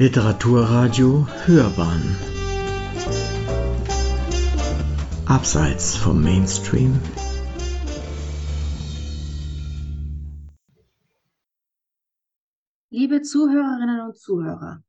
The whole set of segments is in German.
Literaturradio Hörbahn. Abseits vom Mainstream. Liebe Zuhörerinnen und Zuhörer,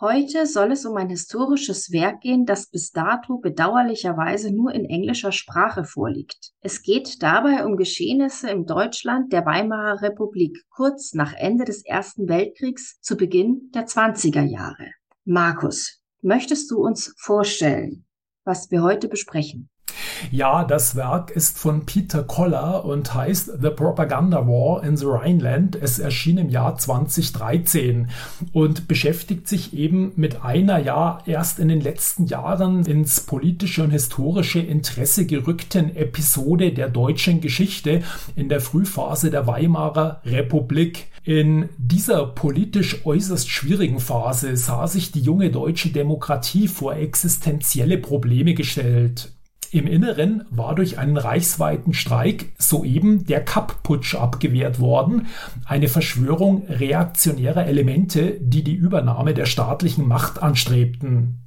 Heute soll es um ein historisches Werk gehen, das bis dato bedauerlicherweise nur in englischer Sprache vorliegt. Es geht dabei um Geschehnisse im Deutschland der Weimarer Republik kurz nach Ende des Ersten Weltkriegs zu Beginn der 20er Jahre. Markus, möchtest du uns vorstellen, was wir heute besprechen? Ja, das Werk ist von Peter Koller und heißt The Propaganda War in the Rhineland. Es erschien im Jahr 2013 und beschäftigt sich eben mit einer ja erst in den letzten Jahren ins politische und historische Interesse gerückten Episode der deutschen Geschichte in der Frühphase der Weimarer Republik. In dieser politisch äußerst schwierigen Phase sah sich die junge deutsche Demokratie vor existenzielle Probleme gestellt. Im Inneren war durch einen reichsweiten Streik soeben der Kapp-Putsch abgewehrt worden, eine Verschwörung reaktionärer Elemente, die die Übernahme der staatlichen Macht anstrebten.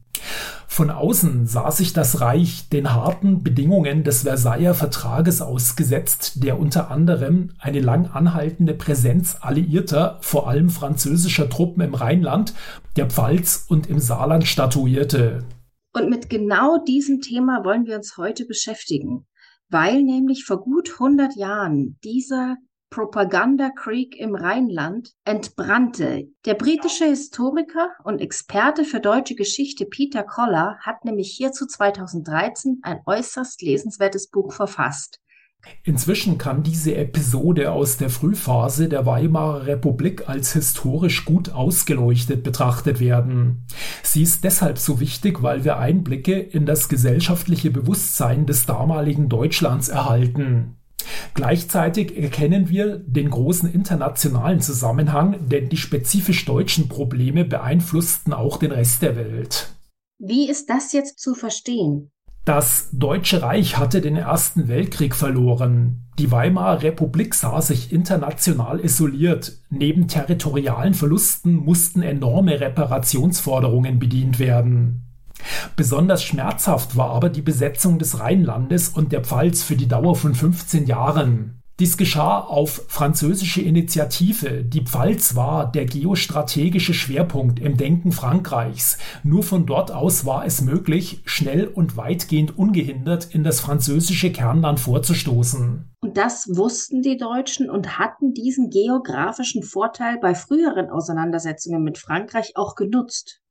Von außen sah sich das Reich den harten Bedingungen des Versailler Vertrages ausgesetzt, der unter anderem eine lang anhaltende Präsenz alliierter, vor allem französischer Truppen im Rheinland, der Pfalz und im Saarland statuierte. Und mit genau diesem Thema wollen wir uns heute beschäftigen, weil nämlich vor gut 100 Jahren dieser Propagandakrieg im Rheinland entbrannte. Der britische Historiker und Experte für deutsche Geschichte Peter Koller hat nämlich hierzu 2013 ein äußerst lesenswertes Buch verfasst. Inzwischen kann diese Episode aus der Frühphase der Weimarer Republik als historisch gut ausgeleuchtet betrachtet werden. Sie ist deshalb so wichtig, weil wir Einblicke in das gesellschaftliche Bewusstsein des damaligen Deutschlands erhalten. Gleichzeitig erkennen wir den großen internationalen Zusammenhang, denn die spezifisch deutschen Probleme beeinflussten auch den Rest der Welt. Wie ist das jetzt zu verstehen? Das Deutsche Reich hatte den Ersten Weltkrieg verloren. Die Weimarer Republik sah sich international isoliert. Neben territorialen Verlusten mussten enorme Reparationsforderungen bedient werden. Besonders schmerzhaft war aber die Besetzung des Rheinlandes und der Pfalz für die Dauer von 15 Jahren. Dies geschah auf französische Initiative. Die Pfalz war der geostrategische Schwerpunkt im Denken Frankreichs. Nur von dort aus war es möglich, schnell und weitgehend ungehindert in das französische Kernland vorzustoßen. Und das wussten die Deutschen und hatten diesen geografischen Vorteil bei früheren Auseinandersetzungen mit Frankreich auch genutzt.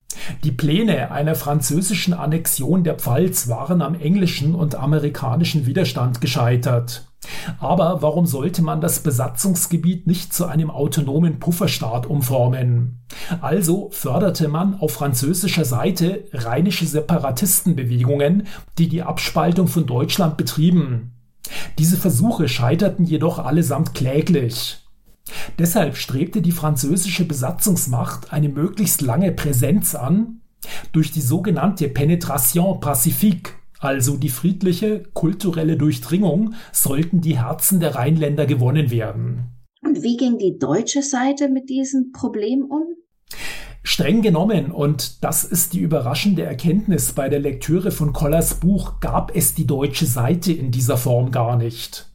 Die Pläne einer französischen Annexion der Pfalz waren am englischen und amerikanischen Widerstand gescheitert. Aber warum sollte man das Besatzungsgebiet nicht zu einem autonomen Pufferstaat umformen? Also förderte man auf französischer Seite rheinische Separatistenbewegungen, die die Abspaltung von Deutschland betrieben. Diese Versuche scheiterten jedoch allesamt kläglich. Deshalb strebte die französische Besatzungsmacht eine möglichst lange Präsenz an durch die sogenannte Penetration pacifique also die friedliche kulturelle Durchdringung, sollten die Herzen der Rheinländer gewonnen werden. Und wie ging die deutsche Seite mit diesem Problem um? Streng genommen, und das ist die überraschende Erkenntnis bei der Lektüre von Kollers Buch, gab es die deutsche Seite in dieser Form gar nicht.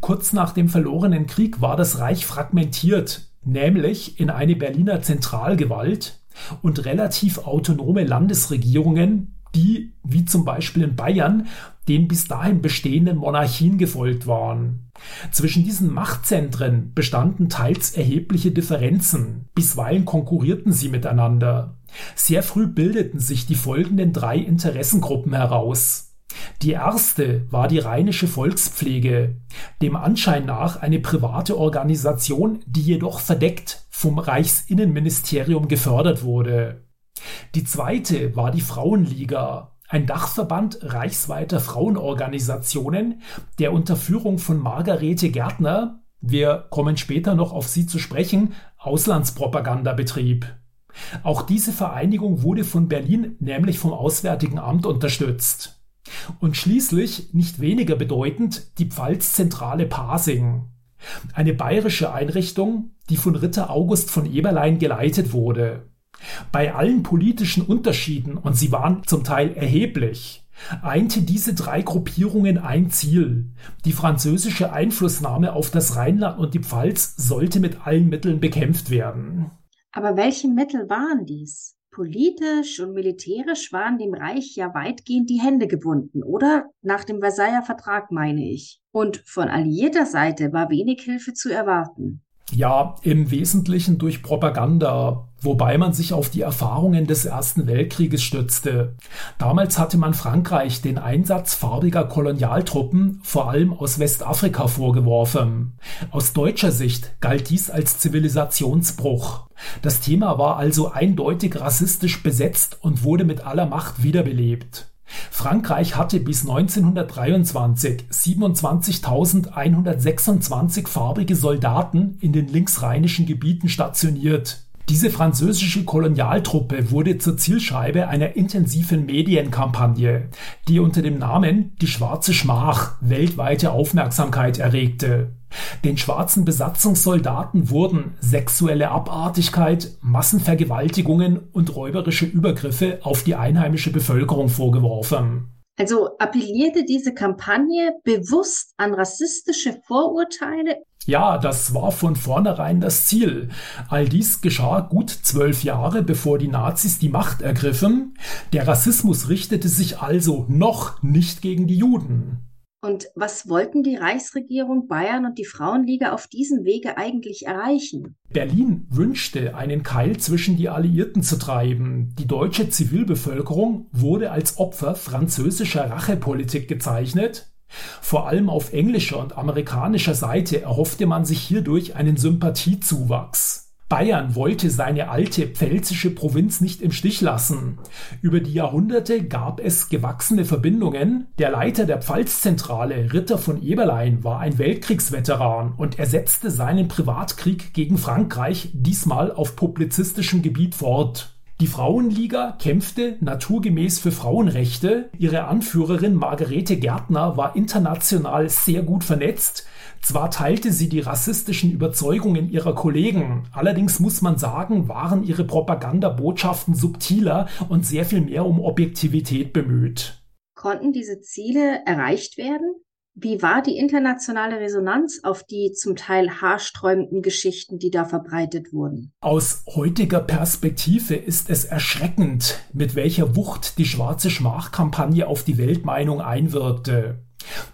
Kurz nach dem verlorenen Krieg war das Reich fragmentiert, nämlich in eine Berliner Zentralgewalt und relativ autonome Landesregierungen, die, wie zum Beispiel in Bayern, den bis dahin bestehenden Monarchien gefolgt waren. Zwischen diesen Machtzentren bestanden teils erhebliche Differenzen, bisweilen konkurrierten sie miteinander. Sehr früh bildeten sich die folgenden drei Interessengruppen heraus. Die erste war die Rheinische Volkspflege, dem Anschein nach eine private Organisation, die jedoch verdeckt vom Reichsinnenministerium gefördert wurde. Die zweite war die Frauenliga, ein Dachverband reichsweiter Frauenorganisationen, der unter Führung von Margarete Gärtner, wir kommen später noch auf sie zu sprechen, Auslandspropaganda betrieb. Auch diese Vereinigung wurde von Berlin, nämlich vom Auswärtigen Amt, unterstützt. Und schließlich, nicht weniger bedeutend, die Pfalzzentrale Pasing, eine bayerische Einrichtung, die von Ritter August von Eberlein geleitet wurde. Bei allen politischen Unterschieden, und sie waren zum Teil erheblich, einte diese drei Gruppierungen ein Ziel. Die französische Einflussnahme auf das Rheinland und die Pfalz sollte mit allen Mitteln bekämpft werden. Aber welche Mittel waren dies? Politisch und militärisch waren dem Reich ja weitgehend die Hände gebunden, oder? Nach dem Versailler Vertrag meine ich. Und von alliierter Seite war wenig Hilfe zu erwarten. Ja, im Wesentlichen durch Propaganda, wobei man sich auf die Erfahrungen des Ersten Weltkrieges stützte. Damals hatte man Frankreich den Einsatz farbiger Kolonialtruppen vor allem aus Westafrika vorgeworfen. Aus deutscher Sicht galt dies als Zivilisationsbruch. Das Thema war also eindeutig rassistisch besetzt und wurde mit aller Macht wiederbelebt. Frankreich hatte bis 1923 27.126 farbige Soldaten in den linksrheinischen Gebieten stationiert. Diese französische Kolonialtruppe wurde zur Zielscheibe einer intensiven Medienkampagne, die unter dem Namen Die schwarze Schmach weltweite Aufmerksamkeit erregte. Den schwarzen Besatzungssoldaten wurden sexuelle Abartigkeit, Massenvergewaltigungen und räuberische Übergriffe auf die einheimische Bevölkerung vorgeworfen. Also appellierte diese Kampagne bewusst an rassistische Vorurteile ja, das war von vornherein das Ziel. All dies geschah gut zwölf Jahre bevor die Nazis die Macht ergriffen. Der Rassismus richtete sich also noch nicht gegen die Juden. Und was wollten die Reichsregierung Bayern und die Frauenliga auf diesem Wege eigentlich erreichen? Berlin wünschte, einen Keil zwischen die Alliierten zu treiben. Die deutsche Zivilbevölkerung wurde als Opfer französischer Rachepolitik gezeichnet, vor allem auf englischer und amerikanischer Seite erhoffte man sich hierdurch einen Sympathiezuwachs. Bayern wollte seine alte pfälzische Provinz nicht im Stich lassen. Über die Jahrhunderte gab es gewachsene Verbindungen. Der Leiter der Pfalzzentrale, Ritter von Eberlein, war ein Weltkriegsveteran und er setzte seinen Privatkrieg gegen Frankreich diesmal auf publizistischem Gebiet fort. Die Frauenliga kämpfte naturgemäß für Frauenrechte. Ihre Anführerin Margarete Gärtner war international sehr gut vernetzt. Zwar teilte sie die rassistischen Überzeugungen ihrer Kollegen, allerdings muss man sagen, waren ihre Propagandabotschaften subtiler und sehr viel mehr um Objektivität bemüht. Konnten diese Ziele erreicht werden? Wie war die internationale Resonanz auf die zum Teil haarsträubenden Geschichten, die da verbreitet wurden? Aus heutiger Perspektive ist es erschreckend, mit welcher Wucht die schwarze Schmachkampagne auf die Weltmeinung einwirkte.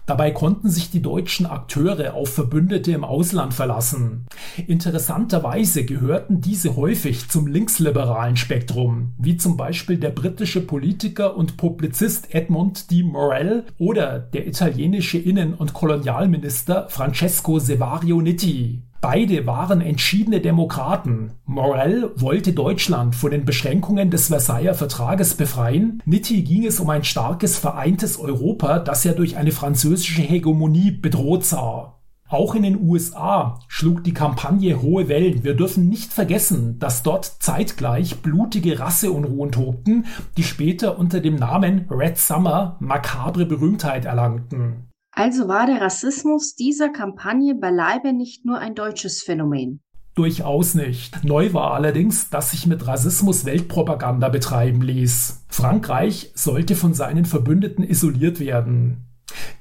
Dabei konnten sich die deutschen Akteure auf Verbündete im Ausland verlassen. Interessanterweise gehörten diese häufig zum linksliberalen Spektrum, wie zum Beispiel der britische Politiker und Publizist Edmund D. Morel oder der italienische Innen- und Kolonialminister Francesco Sevario Nitti. Beide waren entschiedene Demokraten. Morel wollte Deutschland von den Beschränkungen des Versailler Vertrages befreien. Nitti ging es um ein starkes, vereintes Europa, das er durch eine französische Hegemonie bedroht sah. Auch in den USA schlug die Kampagne hohe Wellen. Wir dürfen nicht vergessen, dass dort zeitgleich blutige Rasseunruhen tobten, die später unter dem Namen Red Summer makabre Berühmtheit erlangten. Also war der Rassismus dieser Kampagne beileibe nicht nur ein deutsches Phänomen. Durchaus nicht. Neu war allerdings, dass sich mit Rassismus Weltpropaganda betreiben ließ. Frankreich sollte von seinen Verbündeten isoliert werden.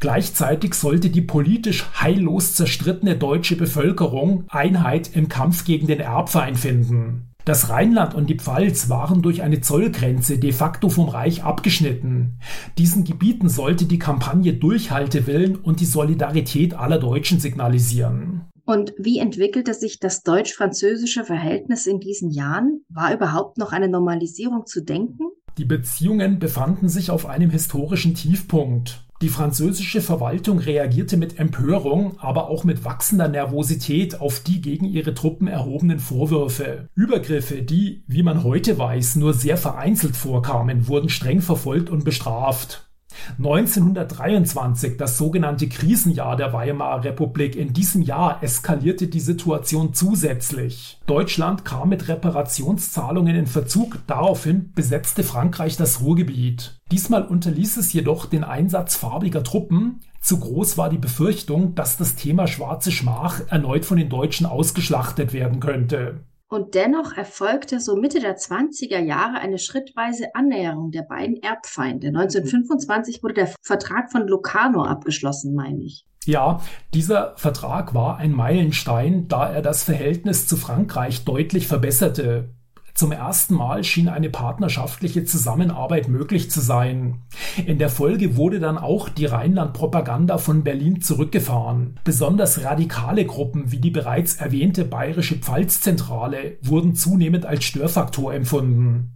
Gleichzeitig sollte die politisch heillos zerstrittene deutsche Bevölkerung Einheit im Kampf gegen den Erbfeind finden. Das Rheinland und die Pfalz waren durch eine Zollgrenze de facto vom Reich abgeschnitten. Diesen Gebieten sollte die Kampagne Durchhaltewillen und die Solidarität aller Deutschen signalisieren. Und wie entwickelte sich das deutsch-französische Verhältnis in diesen Jahren? War überhaupt noch eine Normalisierung zu denken? Die Beziehungen befanden sich auf einem historischen Tiefpunkt. Die französische Verwaltung reagierte mit Empörung, aber auch mit wachsender Nervosität auf die gegen ihre Truppen erhobenen Vorwürfe. Übergriffe, die, wie man heute weiß, nur sehr vereinzelt vorkamen, wurden streng verfolgt und bestraft. 1923, das sogenannte Krisenjahr der Weimarer Republik. In diesem Jahr eskalierte die Situation zusätzlich. Deutschland kam mit Reparationszahlungen in Verzug. Daraufhin besetzte Frankreich das Ruhrgebiet. Diesmal unterließ es jedoch den Einsatz farbiger Truppen. Zu groß war die Befürchtung, dass das Thema schwarze Schmach erneut von den Deutschen ausgeschlachtet werden könnte. Und dennoch erfolgte so Mitte der 20er Jahre eine schrittweise Annäherung der beiden Erbfeinde. 1925 wurde der Vertrag von Locarno abgeschlossen, meine ich. Ja, dieser Vertrag war ein Meilenstein, da er das Verhältnis zu Frankreich deutlich verbesserte. Zum ersten Mal schien eine partnerschaftliche Zusammenarbeit möglich zu sein. In der Folge wurde dann auch die Rheinland-Propaganda von Berlin zurückgefahren. Besonders radikale Gruppen wie die bereits erwähnte Bayerische Pfalzzentrale wurden zunehmend als Störfaktor empfunden.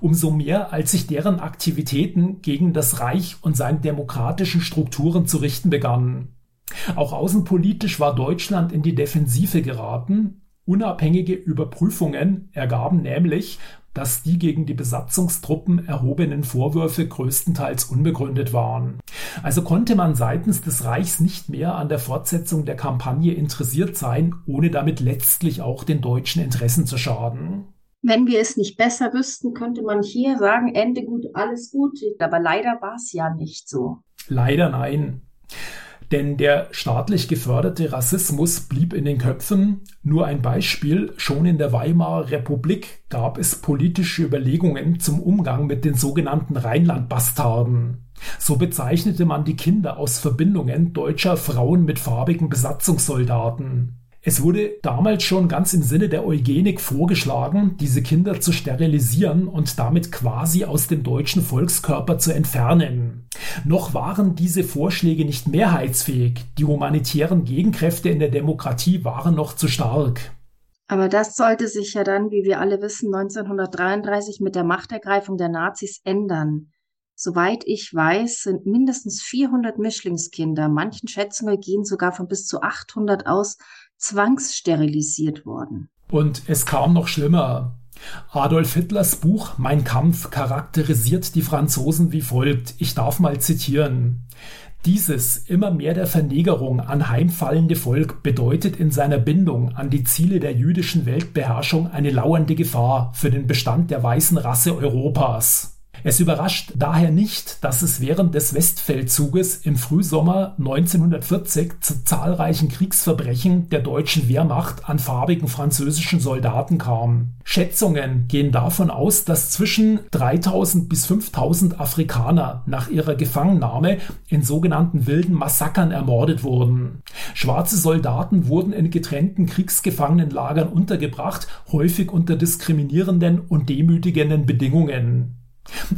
Umso mehr, als sich deren Aktivitäten gegen das Reich und seine demokratischen Strukturen zu richten begannen. Auch außenpolitisch war Deutschland in die Defensive geraten. Unabhängige Überprüfungen ergaben nämlich, dass die gegen die Besatzungstruppen erhobenen Vorwürfe größtenteils unbegründet waren. Also konnte man seitens des Reichs nicht mehr an der Fortsetzung der Kampagne interessiert sein, ohne damit letztlich auch den deutschen Interessen zu schaden. Wenn wir es nicht besser wüssten, könnte man hier sagen, Ende gut, alles gut. Aber leider war es ja nicht so. Leider nein. Denn der staatlich geförderte Rassismus blieb in den Köpfen. Nur ein Beispiel, schon in der Weimarer Republik gab es politische Überlegungen zum Umgang mit den sogenannten Rheinland-Bastarden. So bezeichnete man die Kinder aus Verbindungen deutscher Frauen mit farbigen Besatzungssoldaten. Es wurde damals schon ganz im Sinne der Eugenik vorgeschlagen, diese Kinder zu sterilisieren und damit quasi aus dem deutschen Volkskörper zu entfernen. Noch waren diese Vorschläge nicht mehrheitsfähig, die humanitären Gegenkräfte in der Demokratie waren noch zu stark. Aber das sollte sich ja dann, wie wir alle wissen, 1933 mit der Machtergreifung der Nazis ändern. Soweit ich weiß, sind mindestens 400 Mischlingskinder, manchen Schätzungen gehen sogar von bis zu 800 aus, zwangssterilisiert worden. Und es kam noch schlimmer. Adolf Hitlers Buch Mein Kampf charakterisiert die Franzosen wie folgt. Ich darf mal zitieren. Dieses immer mehr der Vernegerung anheimfallende Volk bedeutet in seiner Bindung an die Ziele der jüdischen Weltbeherrschung eine lauernde Gefahr für den Bestand der weißen Rasse Europas. Es überrascht daher nicht, dass es während des Westfeldzuges im Frühsommer 1940 zu zahlreichen Kriegsverbrechen der deutschen Wehrmacht an farbigen französischen Soldaten kam. Schätzungen gehen davon aus, dass zwischen 3000 bis 5000 Afrikaner nach ihrer Gefangennahme in sogenannten wilden Massakern ermordet wurden. Schwarze Soldaten wurden in getrennten Kriegsgefangenenlagern untergebracht, häufig unter diskriminierenden und demütigenden Bedingungen.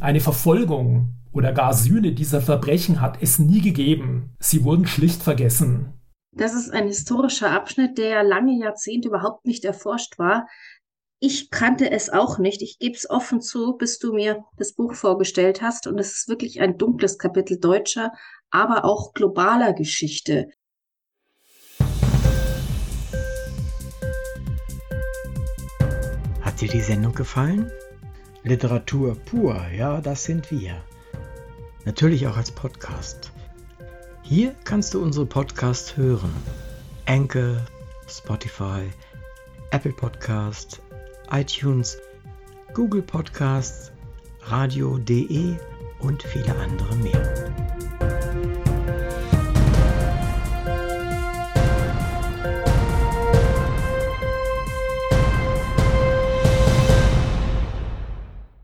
Eine Verfolgung oder gar Sühne dieser Verbrechen hat es nie gegeben. Sie wurden schlicht vergessen. Das ist ein historischer Abschnitt, der lange Jahrzehnte überhaupt nicht erforscht war. Ich kannte es auch nicht. Ich gebe es offen zu, bis du mir das Buch vorgestellt hast. Und es ist wirklich ein dunkles Kapitel deutscher, aber auch globaler Geschichte. Hat dir die Sendung gefallen? Literatur pur, ja, das sind wir. Natürlich auch als Podcast. Hier kannst du unsere Podcasts hören. Anchor, Spotify, Apple Podcast, iTunes, Google Podcasts, radio.de und viele andere mehr.